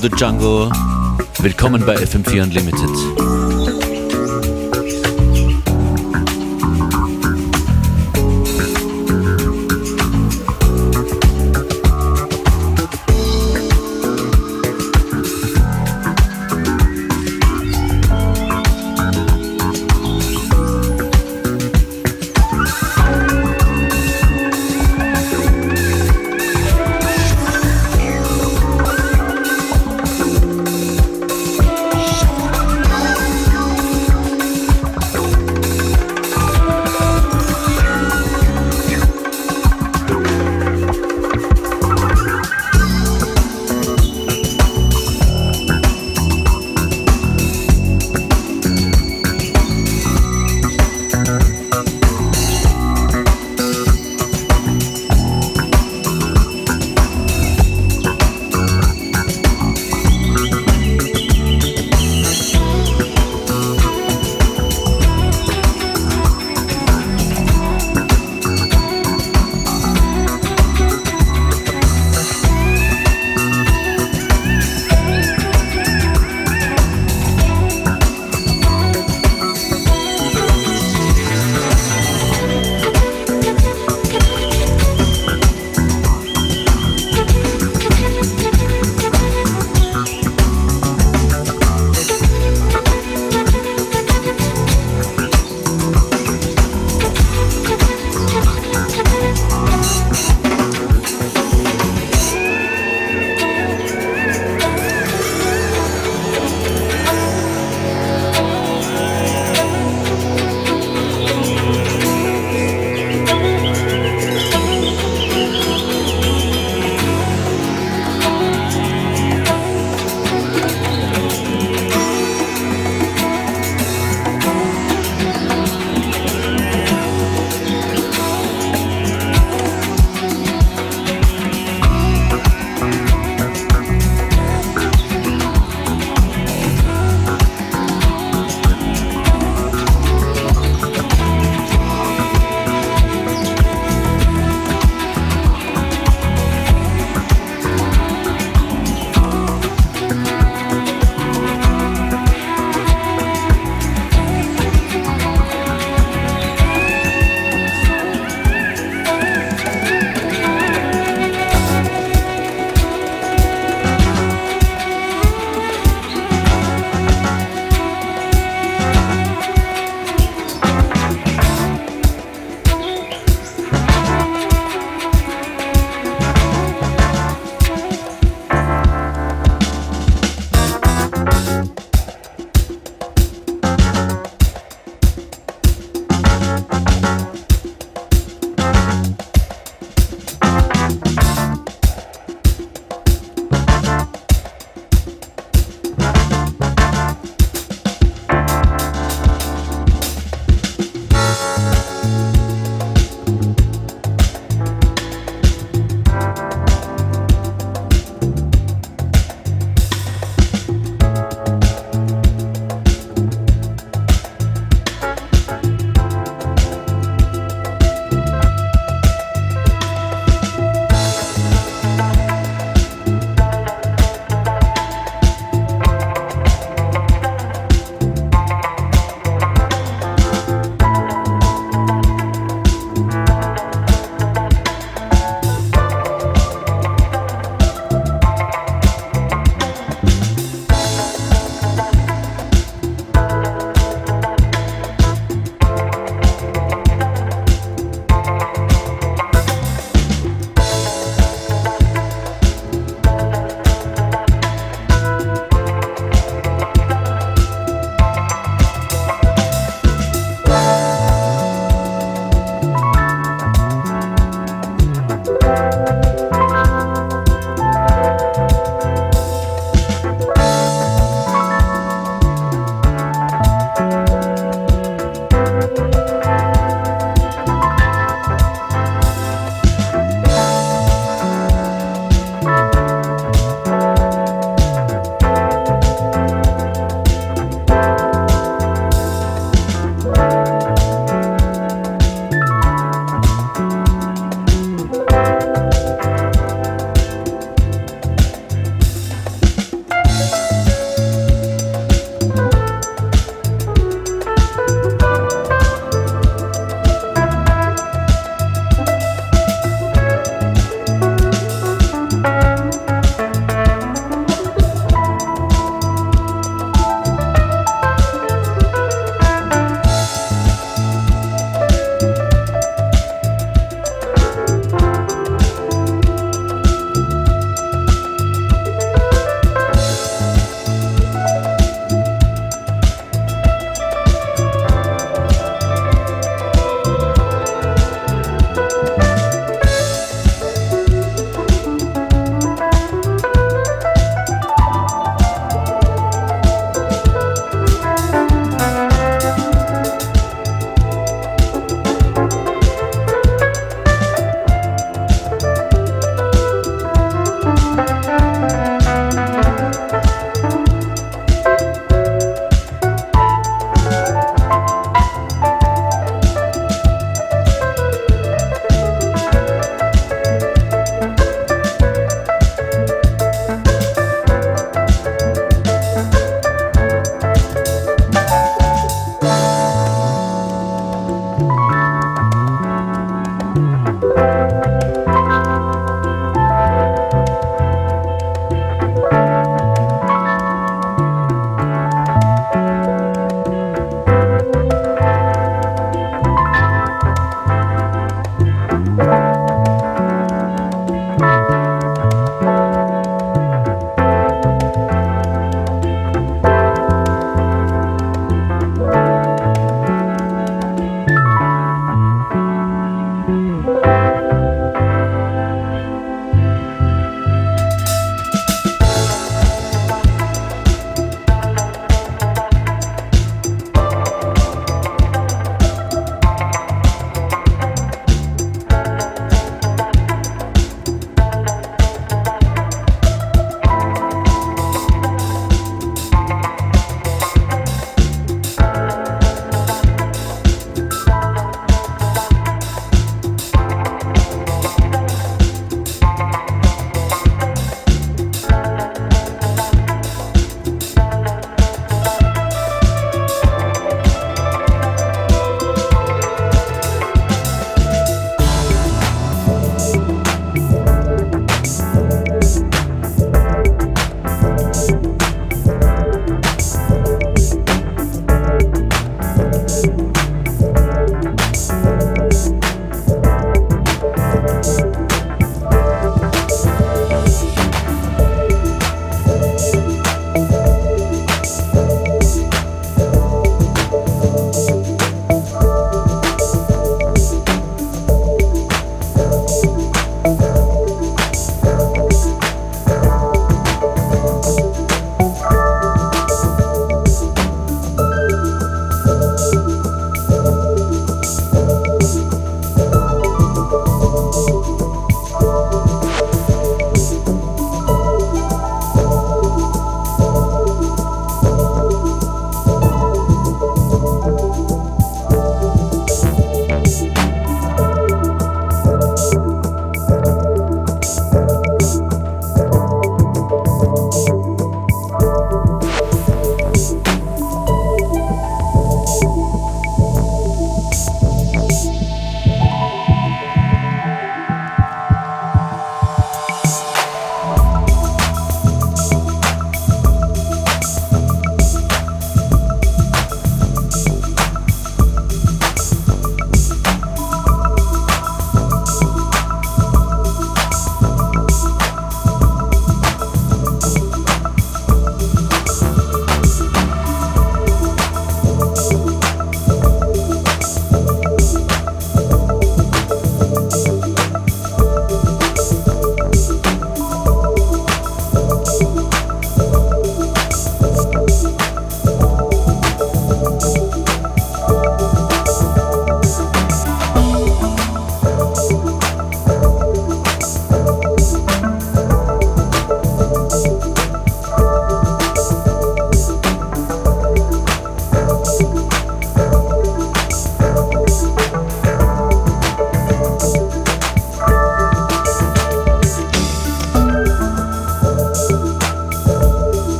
to the Jungle. Willkommen bei FM4 Unlimited.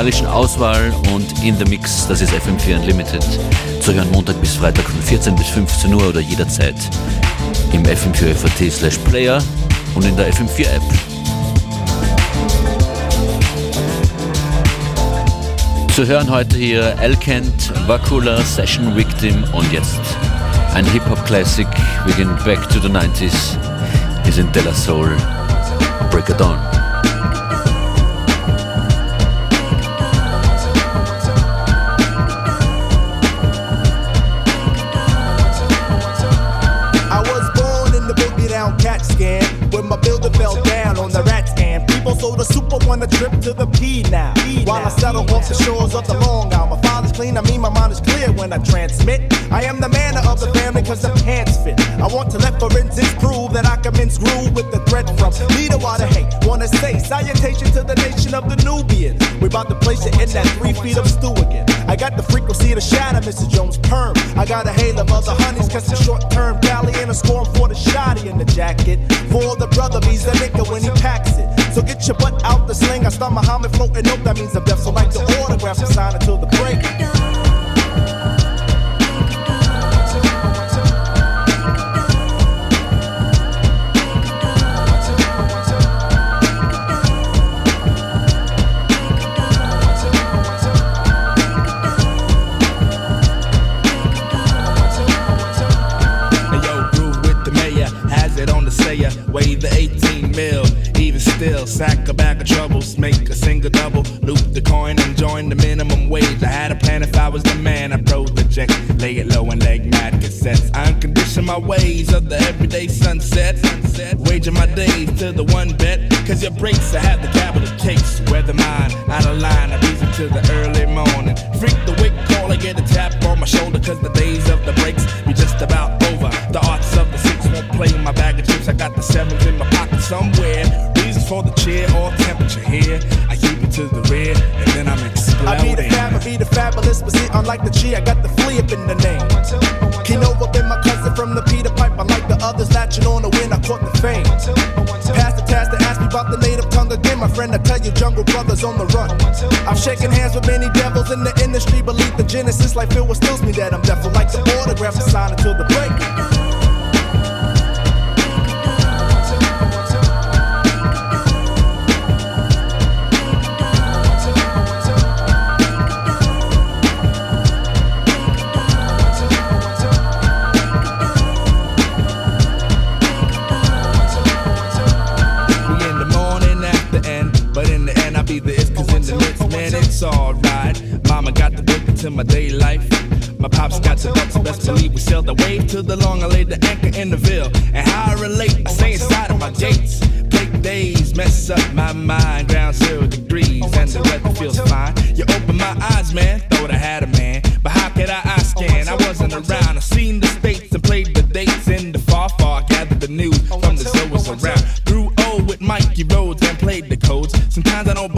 Musikalischen Auswahl und in the Mix, das ist FM4 Unlimited. Zu hören Montag bis Freitag von 14 bis 15 Uhr oder jederzeit im FM4 FAT slash Player und in der FM4 App. Zu hören heute hier Elkent, Vakula, Session Victim und jetzt ein Hip-Hop-Classic. Wir gehen back to the 90s. Wir sind Della Soul, Break It On. Settle off the shores of the Long Island. My father's clean, I mean my mind is clear when I transmit. I am the man of the family cause the pants fit. I want to let forensics prove that I can mince groove with the threat from leader water hate. Wanna say salutation to the nation of the Nubians. We about to place it in that three feet of stew again. I got the frequency to shatter Mrs. Jones perm. I got a hail of other honeys cause the short term valley and a score for the shotty in the jacket. For the brother, he's a nigga when he packs it. So get your butt out the sling. I start Muhammad floating up, that means I'm deaf. So like the autograph, I'm sign until the break. Weigh the sack a bag of troubles, make a single double, loop the coin and join the minimum wage. I had a plan if I was the man, I project, lay it low and leg mad cassettes. I uncondition my ways of the everyday sunset, sunset, waging my days to the one bet, cause your breaks, I have the capital cakes, weather mine, out of line, I reason to the early morning. Freak the wake call, I get a tap on my shoulder, cause the days of the breaks be just about over. The arts of the six won't play my bag of chips, I got the sevens in my pocket somewhere. For the cheer or temperature here. I keep it to the rear, and then I'm exploding. I be the fab, I be the fabulous, but see, unlike the G, I got the flea up in the name. Kinova been my cousin from the Peter Pipe. I like the others latching on the win, I caught the fame. Pass the task to ask me about the native tongue again, my friend. I tell you, Jungle Brothers on the run. I've shaken hands with many devils in the industry, believe the genesis like Phil what stills me that I'm deaf. Like the autograph, I sign until the break. Into my day life. My pops got the butts, best believe we sailed the wave to the long. I laid the anchor in the Ville. And how I relate, I stay inside of my dates. Blake days mess up my mind. Ground zero degrees, and the weather feels fine. You open my eyes, man, thought I had a man. But how could I eye scan? I wasn't around. I seen the states and played the dates in the far, far. Gathered the news from the Zoas around. Grew old with Mikey Rhodes and played the codes. Sometimes I don't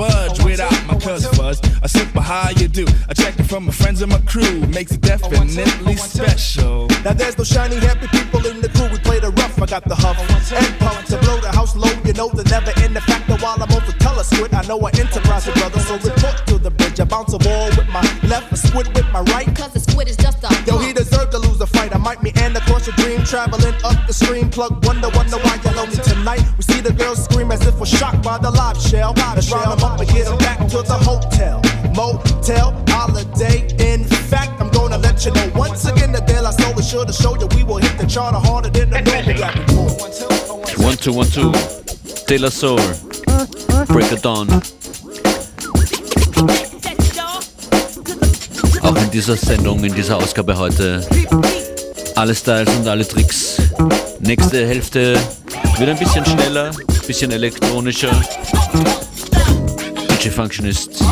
do. A check it from my friends and my crew makes it definitely special. Now there's no shiny happy people in the crew. We play the rough. I got the huff and puff to blow the house low. You know the never end the factor while I'm over color squid. I know I enterprise it, brother. So report to the bridge. I bounce a ball with my left, a squid with my right. Cause the squid is just a Yo, he deserved to lose a fight. I might meander across your dream, traveling up the stream. Plug wonder, wonder why you lonely tonight. We see the girls scream as if we're shocked by the live shell. Let's round them up and get them back to the hotel. Motel, holiday. In fact, I'm gonna let you know once again that De La Soul is sure to show you we will hit the charter harder than the normal. One, two, one, two. De La Soul. Break it down. Auch in dieser Sendung, in dieser Ausgabe heute, alle Styles und alle Tricks. Nächste Hälfte wird ein bisschen schneller, bisschen elektronischer. DJ Functionist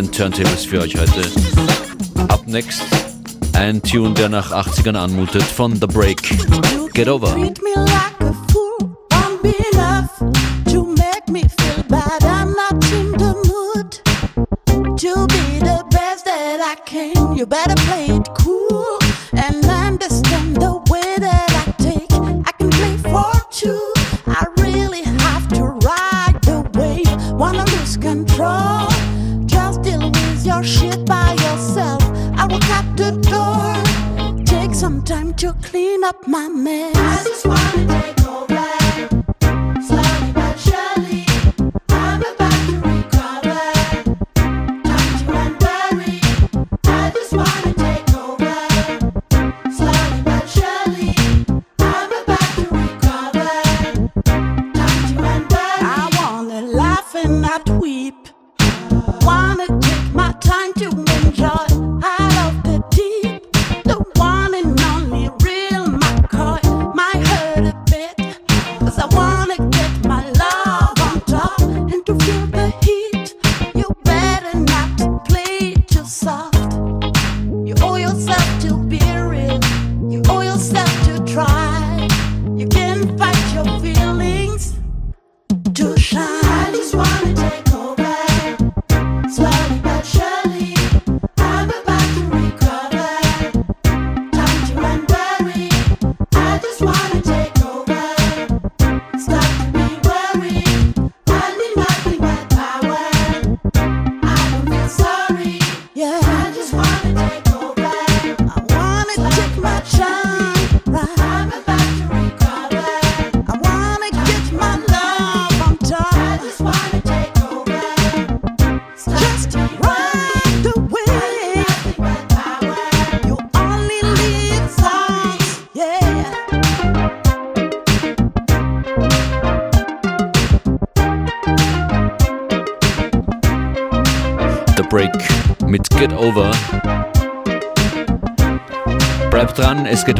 den Turntables für euch heute. Up next, ein Tune, der nach 80ern anmutet von The Break. Get Over. Treat me like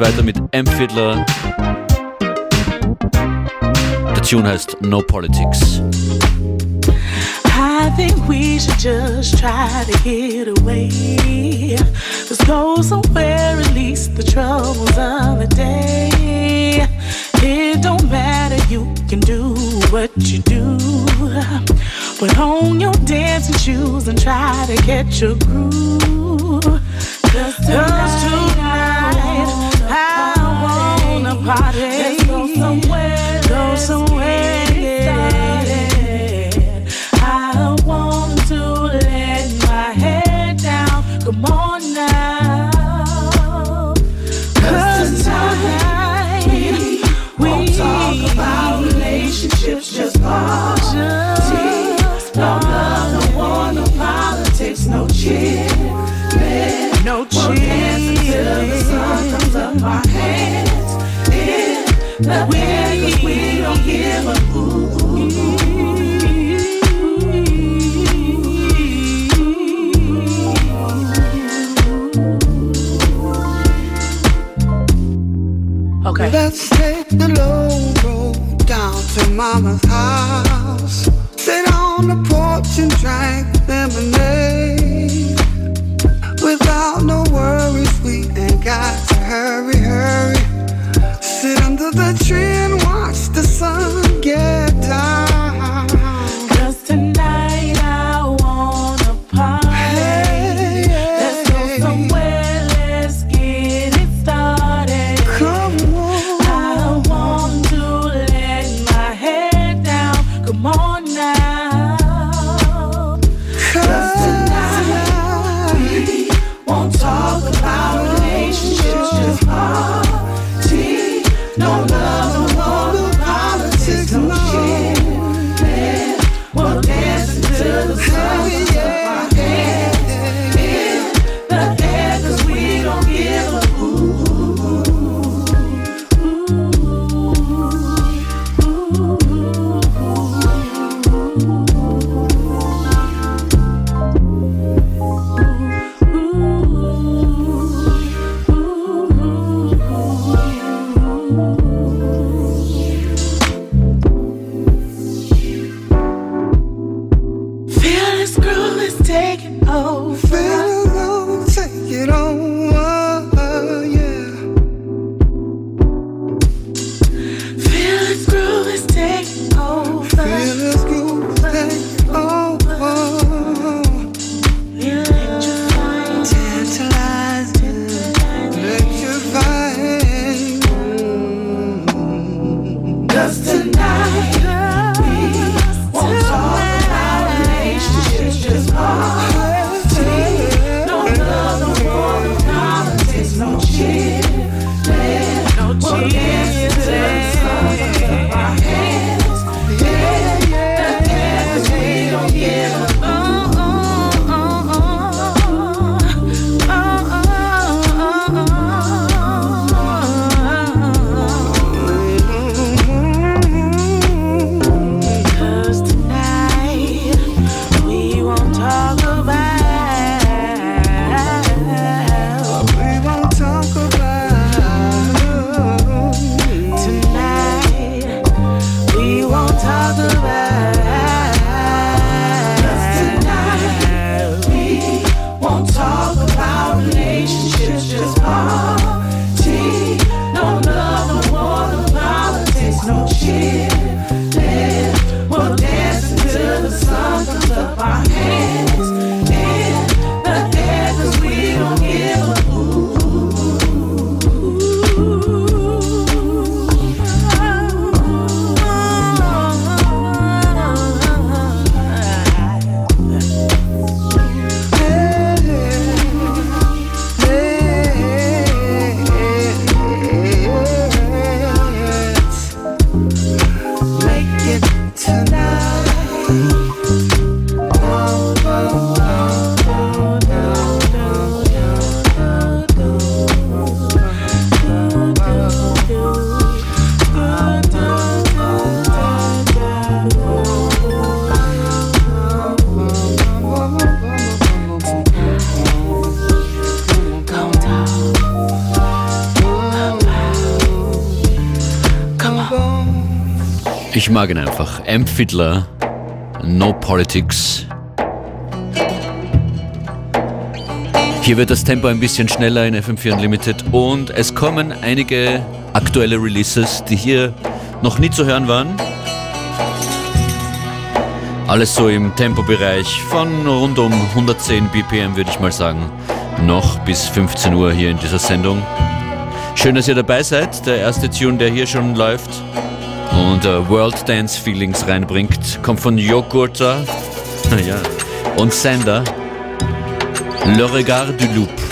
geht weiter mit M. Fiddler. Der Tune heißt No Politics. I think we should just try to get away. Let's go somewhere, at least the troubles of the day. It don't matter, you can do what you do. Put on your dancing shoes and try to catch your groove. Just, Cause to Let's take the low road down to mama's house. Ich mag ihn einfach. M. Fiddler, No Politics. Hier wird das Tempo ein bisschen schneller in FM4 Unlimited und es kommen einige aktuelle Releases, die hier noch nie zu hören waren. Alles so im Tempobereich von rund um 110 BPM würde ich mal sagen. Noch bis 15 Uhr hier in dieser Sendung. Schön, dass ihr dabei seid. Der erste Tune, der hier schon läuft, und uh, World Dance Feelings reinbringt. Kommt von Jogurta ja, und Sander. Le Regard du Loup.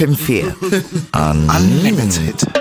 FM4 Unlimited.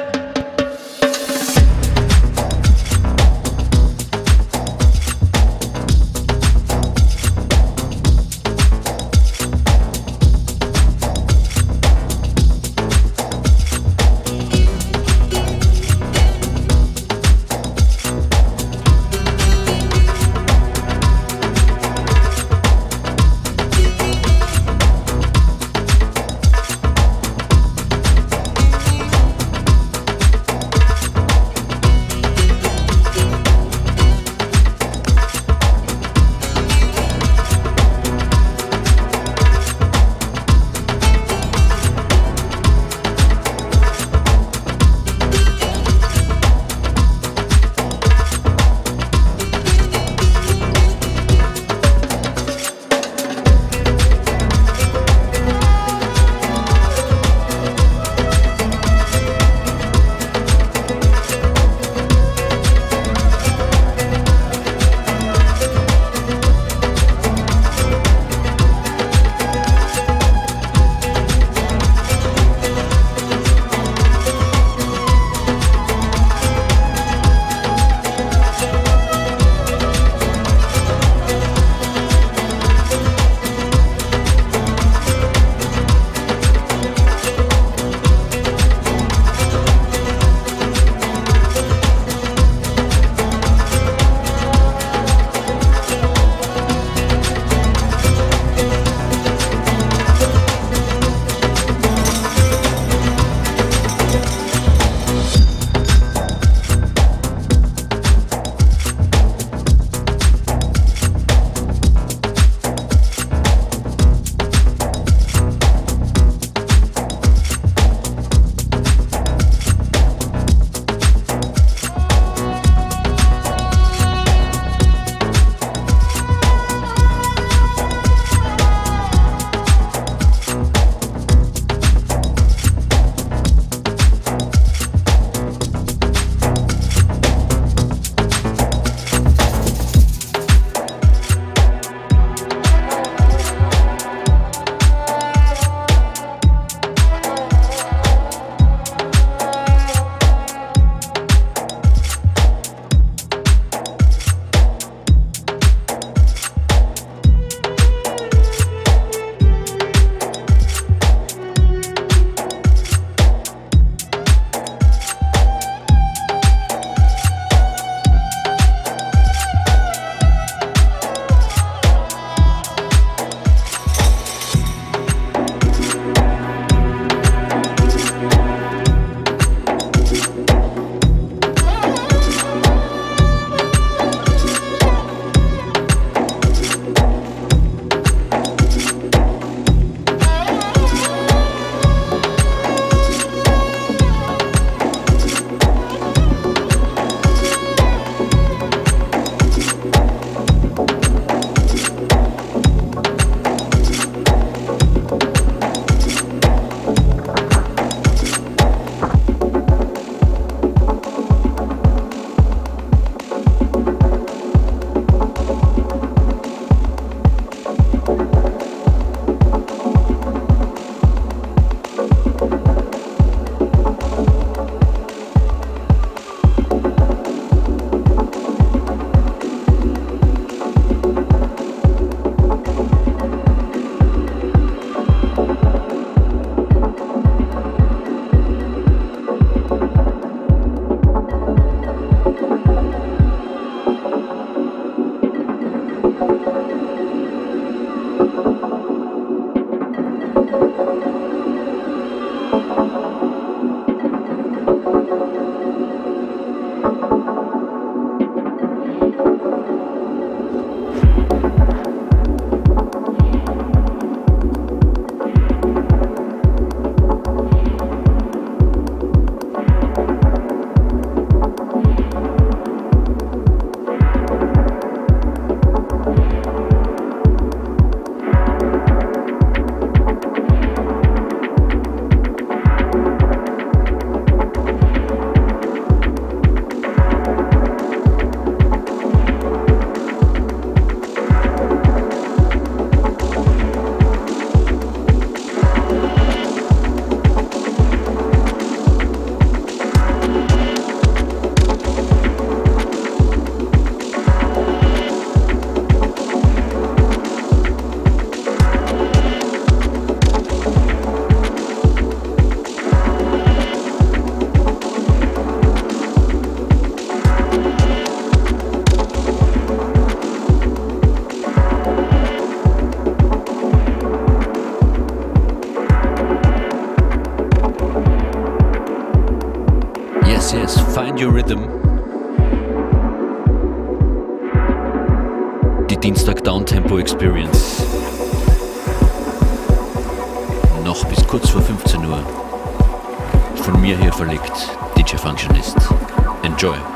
Enjoy.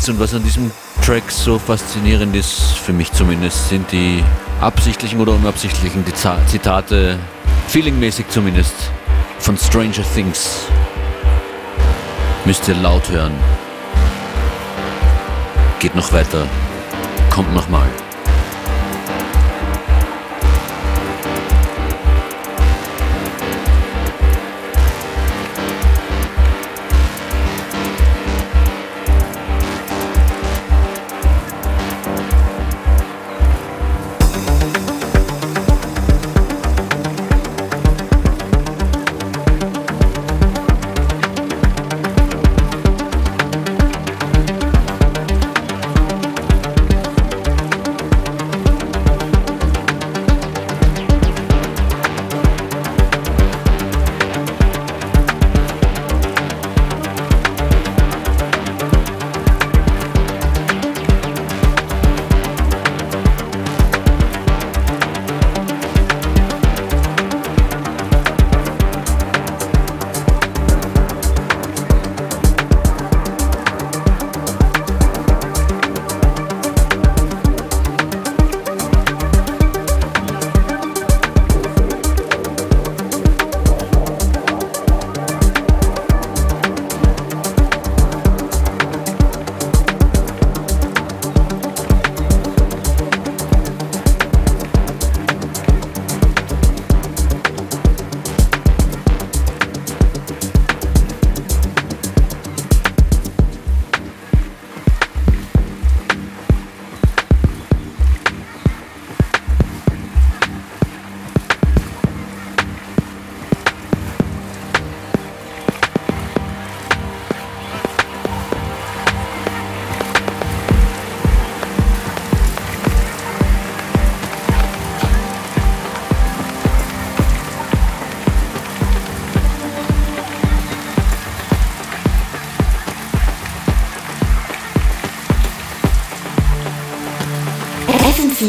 Beats und was an diesem Track so faszinierend ist, für mich zumindest, sind die absichtlichen oder unabsichtlichen Zitate, feelingmäßig zumindest, von Stranger Things. Müsst ihr laut hören. Geht noch weiter. Kommt nochmal.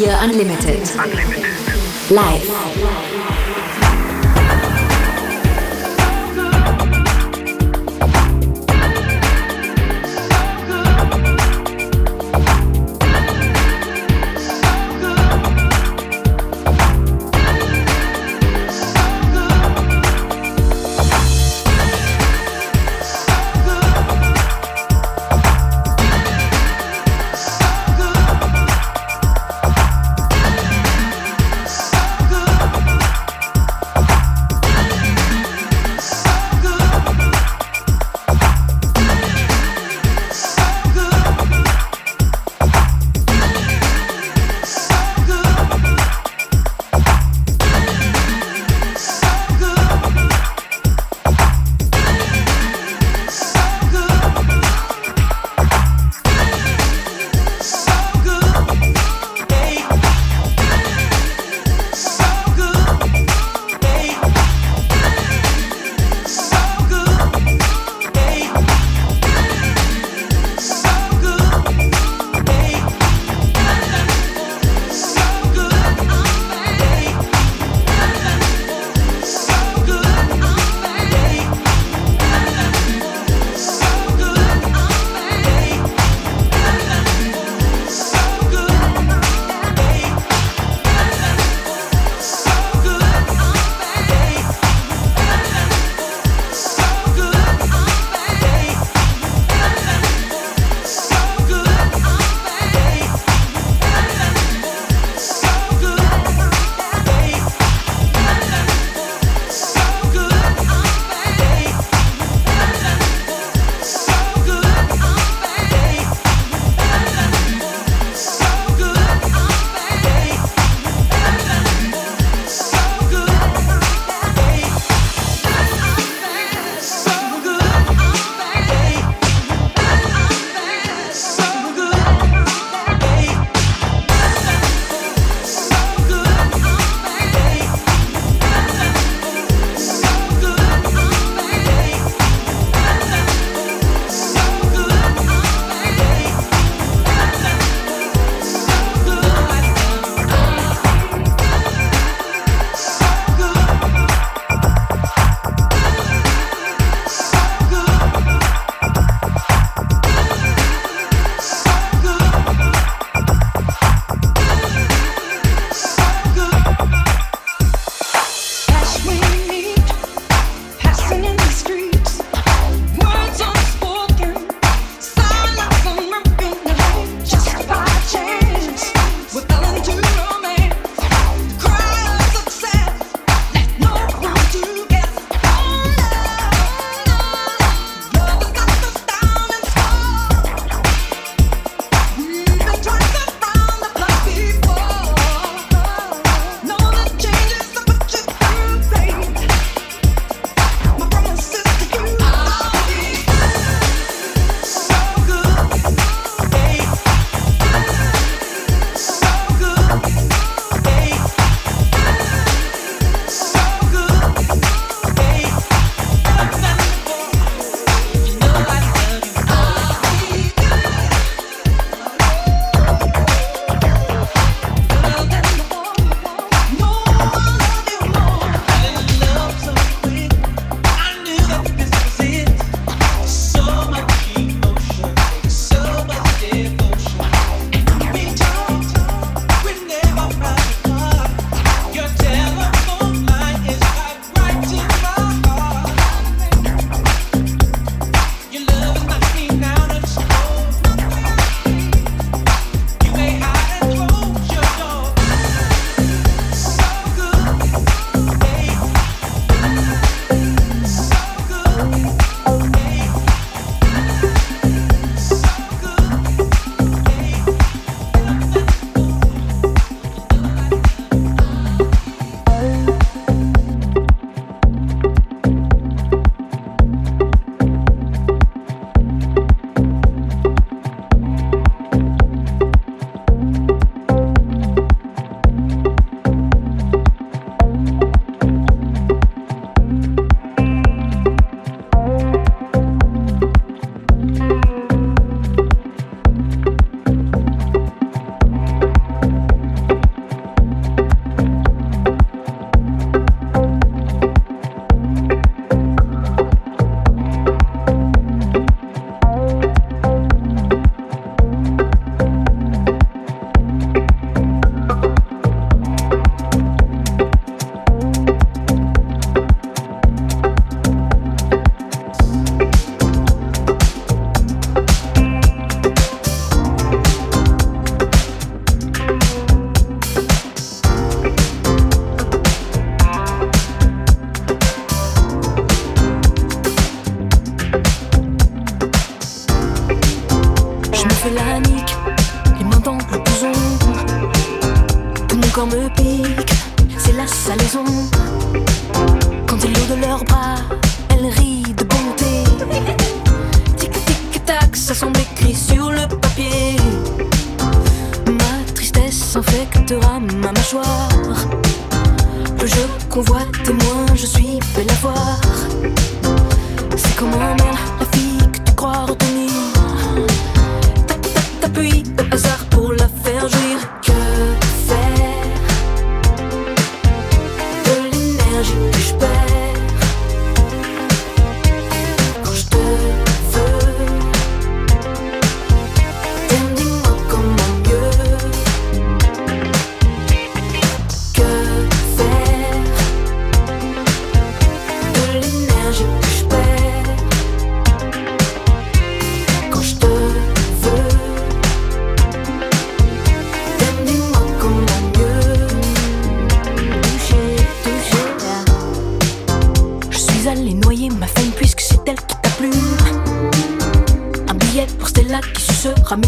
Unlimited. Live.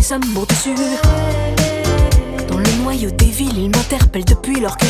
les. Dans le noyau des villes, ils m'interpellent depuis leur que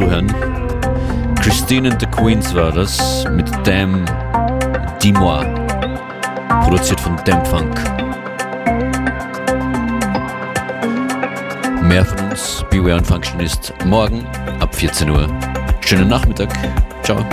zuhören. Christine and the Queens war das mit Damn Dis-moi, produziert von Damn Funk. Mehr von uns, Beware und Function ist morgen ab 14 Uhr. Schönen Nachmittag, ciao.